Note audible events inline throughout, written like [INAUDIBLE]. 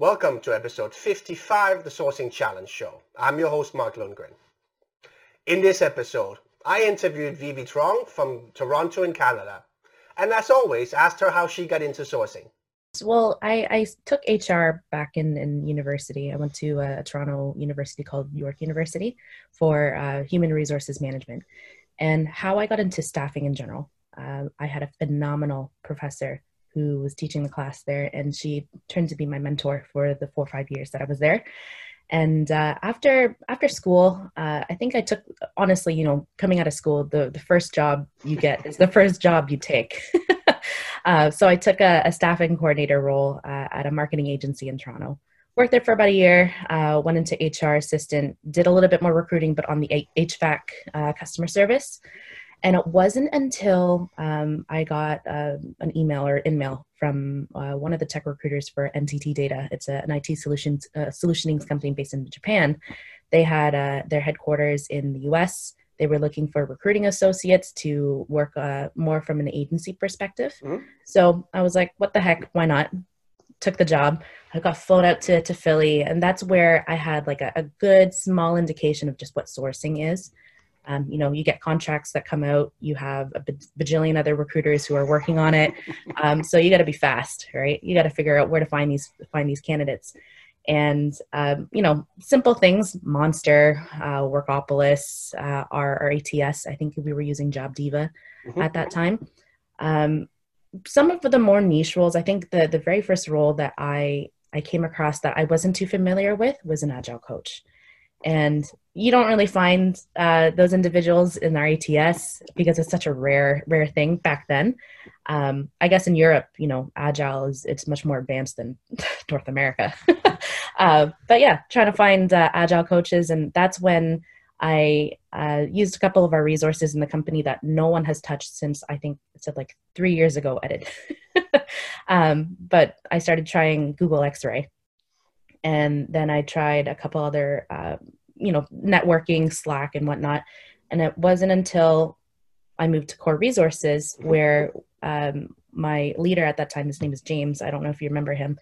Welcome to episode 55 of the Sourcing Challenge Show. I'm your host, Mark Lundgren. In this episode, I interviewed Vyvy Truong from Toronto in Canada, and as always, asked her how she got into sourcing. Well, I, I took HR back in, in university. I went to a, a Toronto university called York University for uh, human resources management. And how I got into staffing in general, uh, I had a phenomenal professor who was teaching the class there, and she turned to be my mentor for the four or five years that I was there. And uh, after after school, uh, I think I took honestly, you know, coming out of school, the the first job you get is the first job you take. [LAUGHS] uh, so I took a, a staffing coordinator role uh, at a marketing agency in Toronto. Worked there for about a year. Uh, went into HR assistant. Did a little bit more recruiting, but on the HVAC uh, customer service. And it wasn't until um, I got uh, an email or InMail from uh, one of the tech recruiters for NTT Data. It's a, an IT solutions uh, solutioning company based in Japan. They had uh, their headquarters in the U.S. They were looking for recruiting associates to work uh, more from an agency perspective. Mm-hmm. So I was like, "What the heck? Why not?" Took the job. I got flown out to, to Philly, and that's where I had like a, a good small indication of just what sourcing is. Um, you know, you get contracts that come out. You have a bajillion other recruiters who are working on it. [LAUGHS] Um, so you got to be fast, right? You got to figure out where to find these find these candidates. And um, you know, simple things: Monster, uh, Workopolis, uh, our, our ATS. I think we were using JobDiva mm-hmm. at that time. Um, some of the more niche roles. I think the the very first role that I I came across that I wasn't too familiar with was an agile coach and you don't really find uh, those individuals in our ATS because it's such a rare rare thing back then. Um, I guess in Europe, you know, agile is it's much more advanced than [LAUGHS] North America. [LAUGHS] uh, but yeah, trying to find uh, agile coaches, and that's when I uh, used a couple of our resources in the company that no one has touched since I think it said like three years ago. Edit, [LAUGHS] um, but I started trying Google X-ray and then I tried a couple other, uh, you know, networking, Slack, and whatnot. And it wasn't until I moved to Core Resources where um, my leader at that time, his name is James. I don't know if you remember him.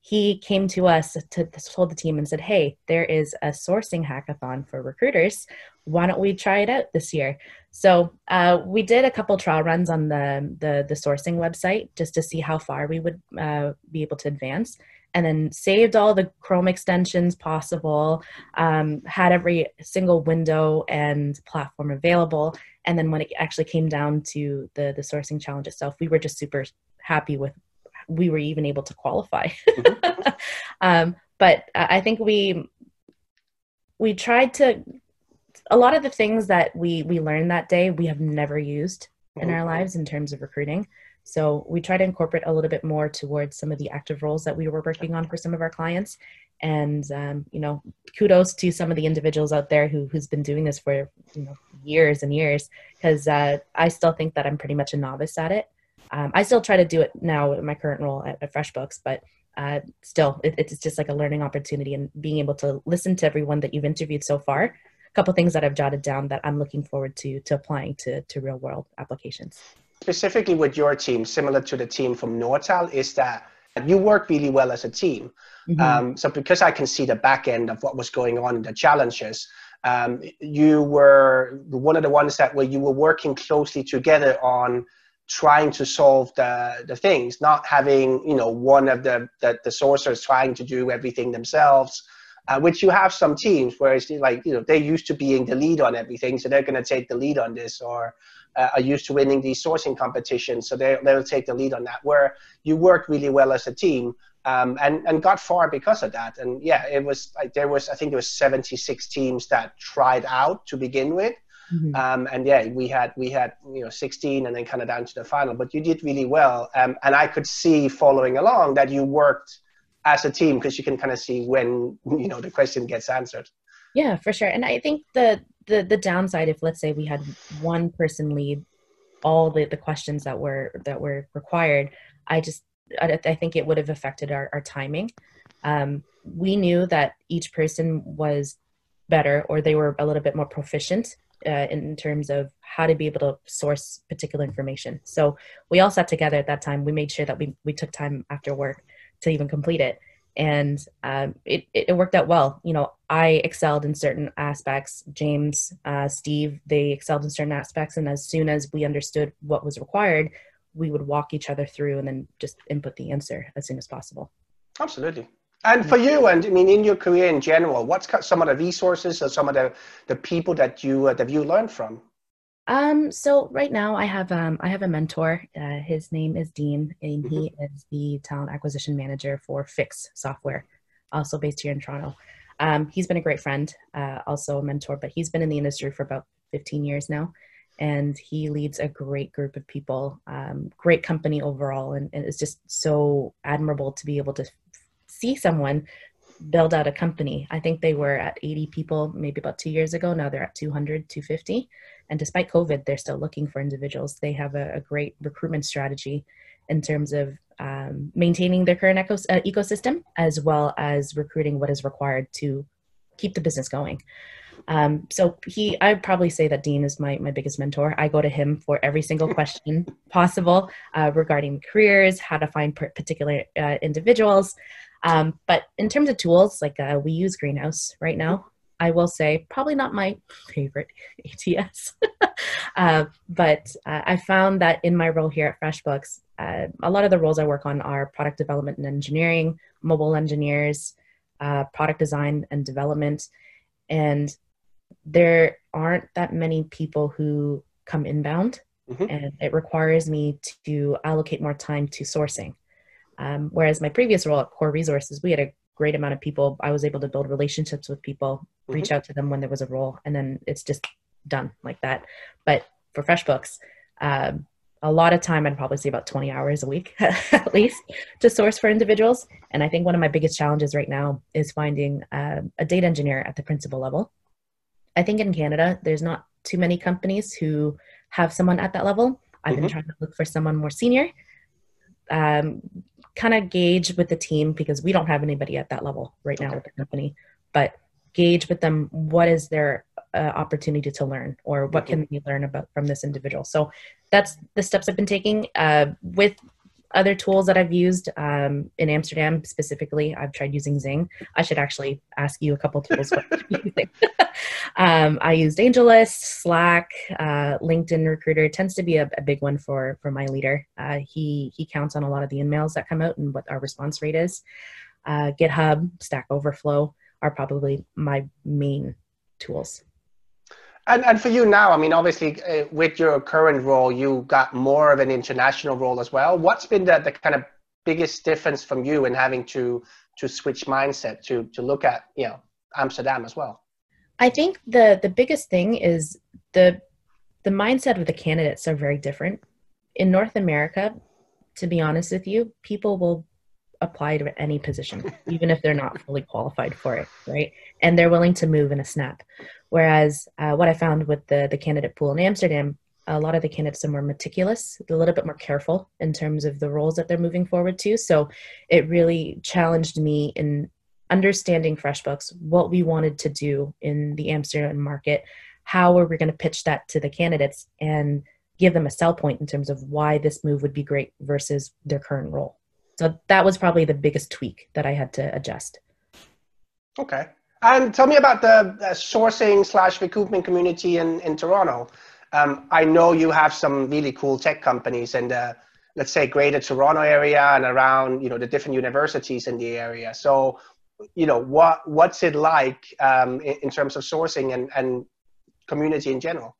He came to us to told the team and said, "Hey, there is a sourcing hackathon for recruiters. Why don't we try it out this year?" So uh, we did a couple trial runs on the, the the sourcing website just to see how far we would uh, be able to advance and then saved all the Chrome extensions possible, um, had every single window and platform available. And then when it actually came down to the, the sourcing challenge itself, we were just super happy with we were even able to qualify. Mm-hmm. [LAUGHS] um, but I think we we tried to a lot of the things that we we learned that day we have never used in our mm-hmm. lives in terms of recruiting. So we try to incorporate a little bit more towards some of the active roles that we were working on for some of our clients. And um, you know, kudos to some of the individuals out there who who's been doing this for you know years and years. Because uh, I still think that I'm pretty much a novice at it. Um, I still try to do it now in my current role at, at FreshBooks, but uh, still, it, it's just like a learning opportunity and being able to listen to everyone that you've interviewed so far. A couple things that I've jotted down that I'm looking forward to to applying to to real world applications specifically with your team, similar to the team from Nortal, is that you work really well as a team. Mm-hmm. Um, so because I can see the back end of what was going on, the challenges, um, you were one of the ones that where you were working closely together on trying to solve the, the things, not having you know one of the the, the sourcers trying to do everything themselves. Uh, which you have some teams where it's like you know they're used to being the lead on everything, so they're going to take the lead on this, or uh, are used to winning these sourcing competitions, so they they'll take the lead on that. Where you work really well as a team, um, and and got far because of that. And yeah, it was like there was I think there was 76 teams that tried out to begin with. Mm-hmm. Um, and yeah, we had we had you know 16 and then kind of down to the final. But you did really well, um, and I could see following along that you worked as a team because you can kind of see when you know the question gets answered. Yeah, for sure. And I think the the the downside if let's say we had one person lead all the the questions that were that were required i just i, I think it would have affected our, our timing um, we knew that each person was better or they were a little bit more proficient uh, in terms of how to be able to source particular information so we all sat together at that time we made sure that we, we took time after work to even complete it and um, it, it worked out well. You know, I excelled in certain aspects. James, uh, Steve, they excelled in certain aspects, and as soon as we understood what was required, we would walk each other through and then just input the answer as soon as possible. Absolutely. And for you, and I mean, in your career in general, what's some of the resources or some of the, the people that you uh, that you learned from? Um, so right now I have um, I have a mentor. Uh, his name is Dean, and mm-hmm. he is the talent acquisition manager for Fix Software, also based here in Toronto. Um, he's been a great friend, uh, also a mentor, but he's been in the industry for about 15 years now, and he leads a great group of people, um, great company overall, and, and it's just so admirable to be able to see someone build out a company. I think they were at 80 people maybe about two years ago. Now they're at 200, 250. And despite COVID, they're still looking for individuals. They have a, a great recruitment strategy in terms of um, maintaining their current ecos- uh, ecosystem as well as recruiting what is required to keep the business going. Um, so he, I'd probably say that Dean is my, my biggest mentor. I go to him for every single question [LAUGHS] possible uh, regarding careers, how to find particular uh, individuals, um, but in terms of tools, like uh, we use Greenhouse right now. I will say, probably not my favorite [LAUGHS] ATS, [LAUGHS] uh, but uh, I found that in my role here at FreshBooks, uh, a lot of the roles I work on are product development and engineering, mobile engineers, uh, product design and development, and there aren't that many people who come inbound, mm-hmm. and it requires me to allocate more time to sourcing. Um, whereas my previous role at Core Resources, we had a great amount of people. I was able to build relationships with people, mm-hmm. reach out to them when there was a role, and then it's just done like that. But for FreshBooks, um, a lot of time, I'd probably say about 20 hours a week [LAUGHS] at least to source for individuals. And I think one of my biggest challenges right now is finding uh, a data engineer at the principal level. I think in Canada, there's not too many companies who have someone at that level. I've mm-hmm. been trying to look for someone more senior. Um, kind of gauge with the team because we don't have anybody at that level right now okay. with the company, but gauge with them what is their uh, opportunity to learn or what mm-hmm. can we learn about from this individual. So that's the steps I've been taking uh, with other tools that I've used um, in Amsterdam specifically. I've tried using Xing. I should actually ask you a couple tools. [LAUGHS] [LAUGHS] um, I used AngelList, Slack, uh, LinkedIn Recruiter tends to be a, a, big one for for my leader. Uh, he he counts on a lot of the emails that come out and what our response rate is. Uh, GitHub, Stack Overflow are probably my main tools. And, and for you now, I mean, obviously, uh, with your current role, you got more of an international role as well. What's been the, the kind of biggest difference from you in having to to switch mindset to to look at you know Amsterdam as well? I think the the biggest thing is the the mindset of the candidates are very different. In North America, to be honest with you, people will apply to any position, [LAUGHS] even if they're not fully qualified for it, right? And they're willing to move in a snap. Whereas uh, what I found with the the candidate pool in Amsterdam, a lot of the candidates are more meticulous, a little bit more careful in terms of the roles that they're moving forward to. So it really challenged me in understanding FreshBooks, what we wanted to do in the Amsterdam market, how were we going to pitch that to the candidates, and give them a sell point in terms of why this move would be great versus their current role. So that was probably the biggest tweak that I had to adjust. Okay. And tell me about the, the sourcing slash recruitment community in, in Toronto. Um, I know you have some really cool tech companies in the, let's say, greater Toronto area and around, you know, the different universities in the area. So you know what what's it like um, in, in, terms of sourcing and, and community in general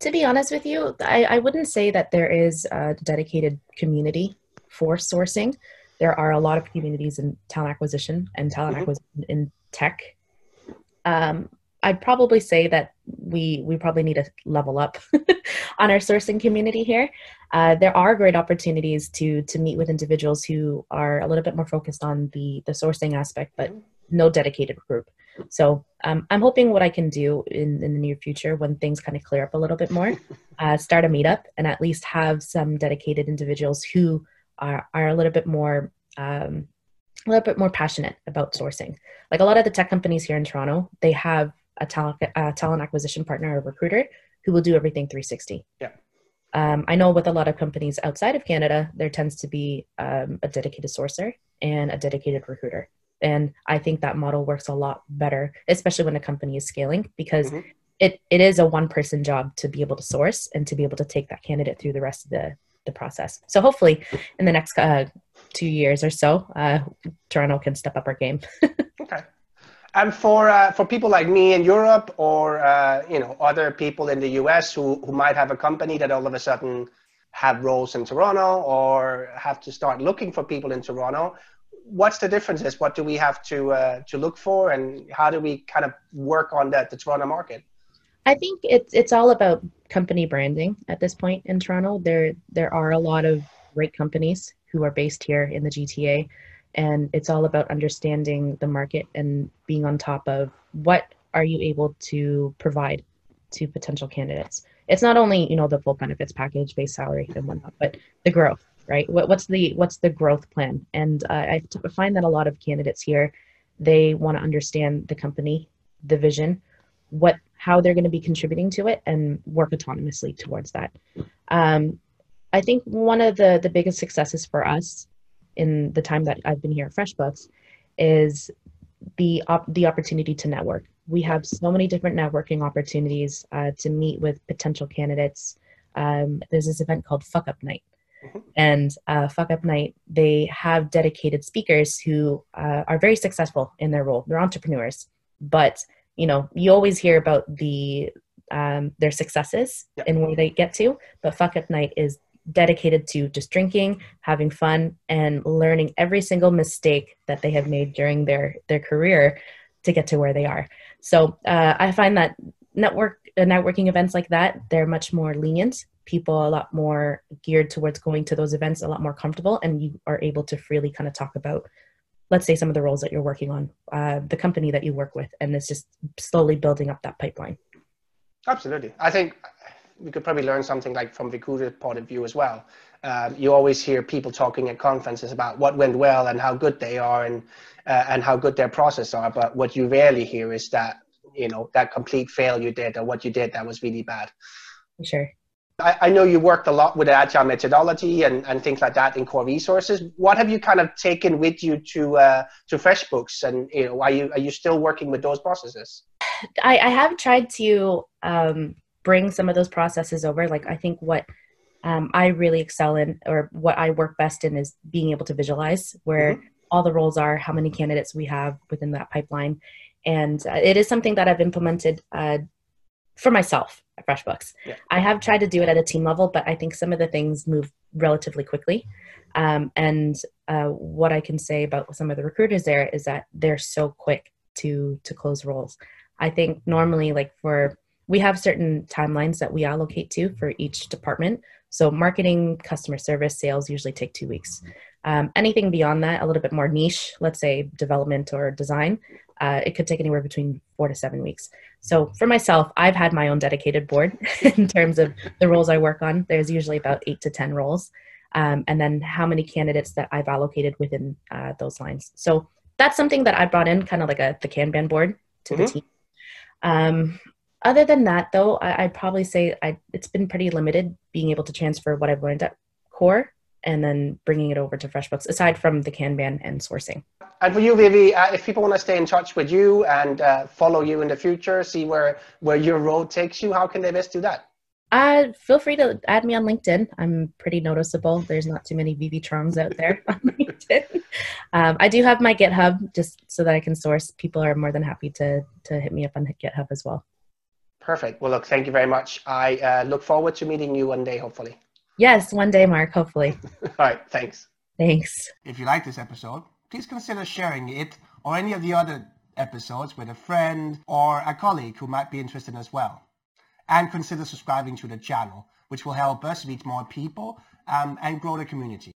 to be honest with you I, I wouldn't say that there is a dedicated community for sourcing there are a lot of communities in talent acquisition and talent mm-hmm. acquisition in tech um, I'd probably say that we we probably need to level up [LAUGHS] on our sourcing community here. Uh, there are great opportunities to to meet with individuals who are a little bit more focused on the the sourcing aspect, but no dedicated group. So um, I'm hoping what I can do in, in the near future, when things kind of clear up a little bit more, [LAUGHS] uh, start a meetup and at least have some dedicated individuals who are are a little bit more um, a little bit more passionate about sourcing. Like a lot of the tech companies here in Toronto, they have a talent, a talent acquisition partner or recruiter who will do everything 360. Yeah. Um, I know with a lot of companies outside of Canada, there tends to be um, a dedicated sourcer and a dedicated recruiter. And I think that model works a lot better, especially when a company is scaling, because mm-hmm. it, it is a one person job to be able to source and to be able to take that candidate through the rest of the, the process. So hopefully in the next uh, two years or so, uh, Toronto can step up our game. [LAUGHS] okay. And for uh, for people like me in Europe or uh, you know other people in the US who, who might have a company that all of a sudden have roles in Toronto or have to start looking for people in Toronto, what's the differences? What do we have to uh, to look for, and how do we kind of work on that the Toronto market? I think it's it's all about company branding at this point in Toronto. There there are a lot of great companies who are based here in the GTA and it's all about understanding the market and being on top of what are you able to provide to potential candidates. It's not only you know the full benefits package base salary and whatnot but the growth right? What, what's the what's the growth plan? And uh, I find that a lot of candidates here they want to understand the company the vision what how they're going to be contributing to it and work autonomously towards that. Um, i think one of the the biggest successes for us in the time that I've been here at FreshBooks is the op- the opportunity to network. We have so many different networking opportunities uh, to meet with potential candidates. Um, there's this event called Fuck Up Night, mm-hmm. and uh, Fuck Up Night they have dedicated speakers who uh, are very successful in their role. They're entrepreneurs, but you know you always hear about the um, their successes yep. and where they get to. But Fuck Up Night is dedicated to just drinking, having fun, and learning every single mistake that they have made during their their career to get to where they are. So uh, I find that network uh, networking events like that they're much more lenient. People a lot more geared towards going to those events, a lot more comfortable, and you are able to freely kind of talk about, let's say, some of the roles that you're working on, uh, the company that you work with, and it's just slowly building up that pipeline. Absolutely, I think we could probably learn something like from recruiter point of view as well. Um, you always hear people talking at conferences about what went well and how good they are and uh, and how good their process are. But what you rarely hear is that you know that complete fail you did or what you did that was really bad. Sure. I, I know you worked a lot with agile methodology and, and things like that in core resources. What have you kind of taken with you to uh, to FreshBooks, and you know, are you are you still working with those processes? I, I have tried to um, bring some of those processes over. Like I think what um, I really excel in, or what I work best in, is being able to visualize where mm-hmm. all the roles are, how many candidates we have within that pipeline, and uh, it is something that I've implemented uh, for myself at FreshBooks. Yeah. I have tried to do it at a team level, but I think some of the things move relatively quickly. Um, and uh, what I can say about some of the recruiters there is that they're so quick to to close roles. I think normally, like for we have certain timelines that we allocate to for each department. So marketing, customer service, sales usually take two weeks. Um, anything beyond that, a little bit more niche, let's say development or design, uh, it could take anywhere between four to seven weeks. So for myself, I've had my own dedicated board [LAUGHS] in terms of the roles I work on. There's usually about eight to 10 roles. Um, and then how many candidates that I've allocated within uh, those lines. So that's something that I brought in kind of like a the Kanban board to mm-hmm. the team. Um, other than that, though, I, would probably say I, it's been pretty limited being able to transfer what I've learned at core and then bringing it over to FreshBooks, aside from the Kanban and sourcing. And for you, Vyvy, uh, if people want to stay in touch with you and uh, follow you in the future, see where, where your road takes you, how can they best do that? Uh, feel free to add me on LinkedIn. I'm pretty noticeable. There's not too many Vyvy Truongs out there [LAUGHS] on LinkedIn. Um, I do have my GitHub just so that I can source. People are more than happy to to hit me up on GitHub as well. Perfect. Well, look, thank you very much. I uh, look forward to meeting you one day, hopefully. Yes, one day, Mark, hopefully. [LAUGHS] All right, thanks. Thanks. If you like this episode, please consider sharing it or any of the other episodes with a friend or a colleague who might be interested as well. And consider subscribing to the channel, which will help us reach more people um, and grow the community.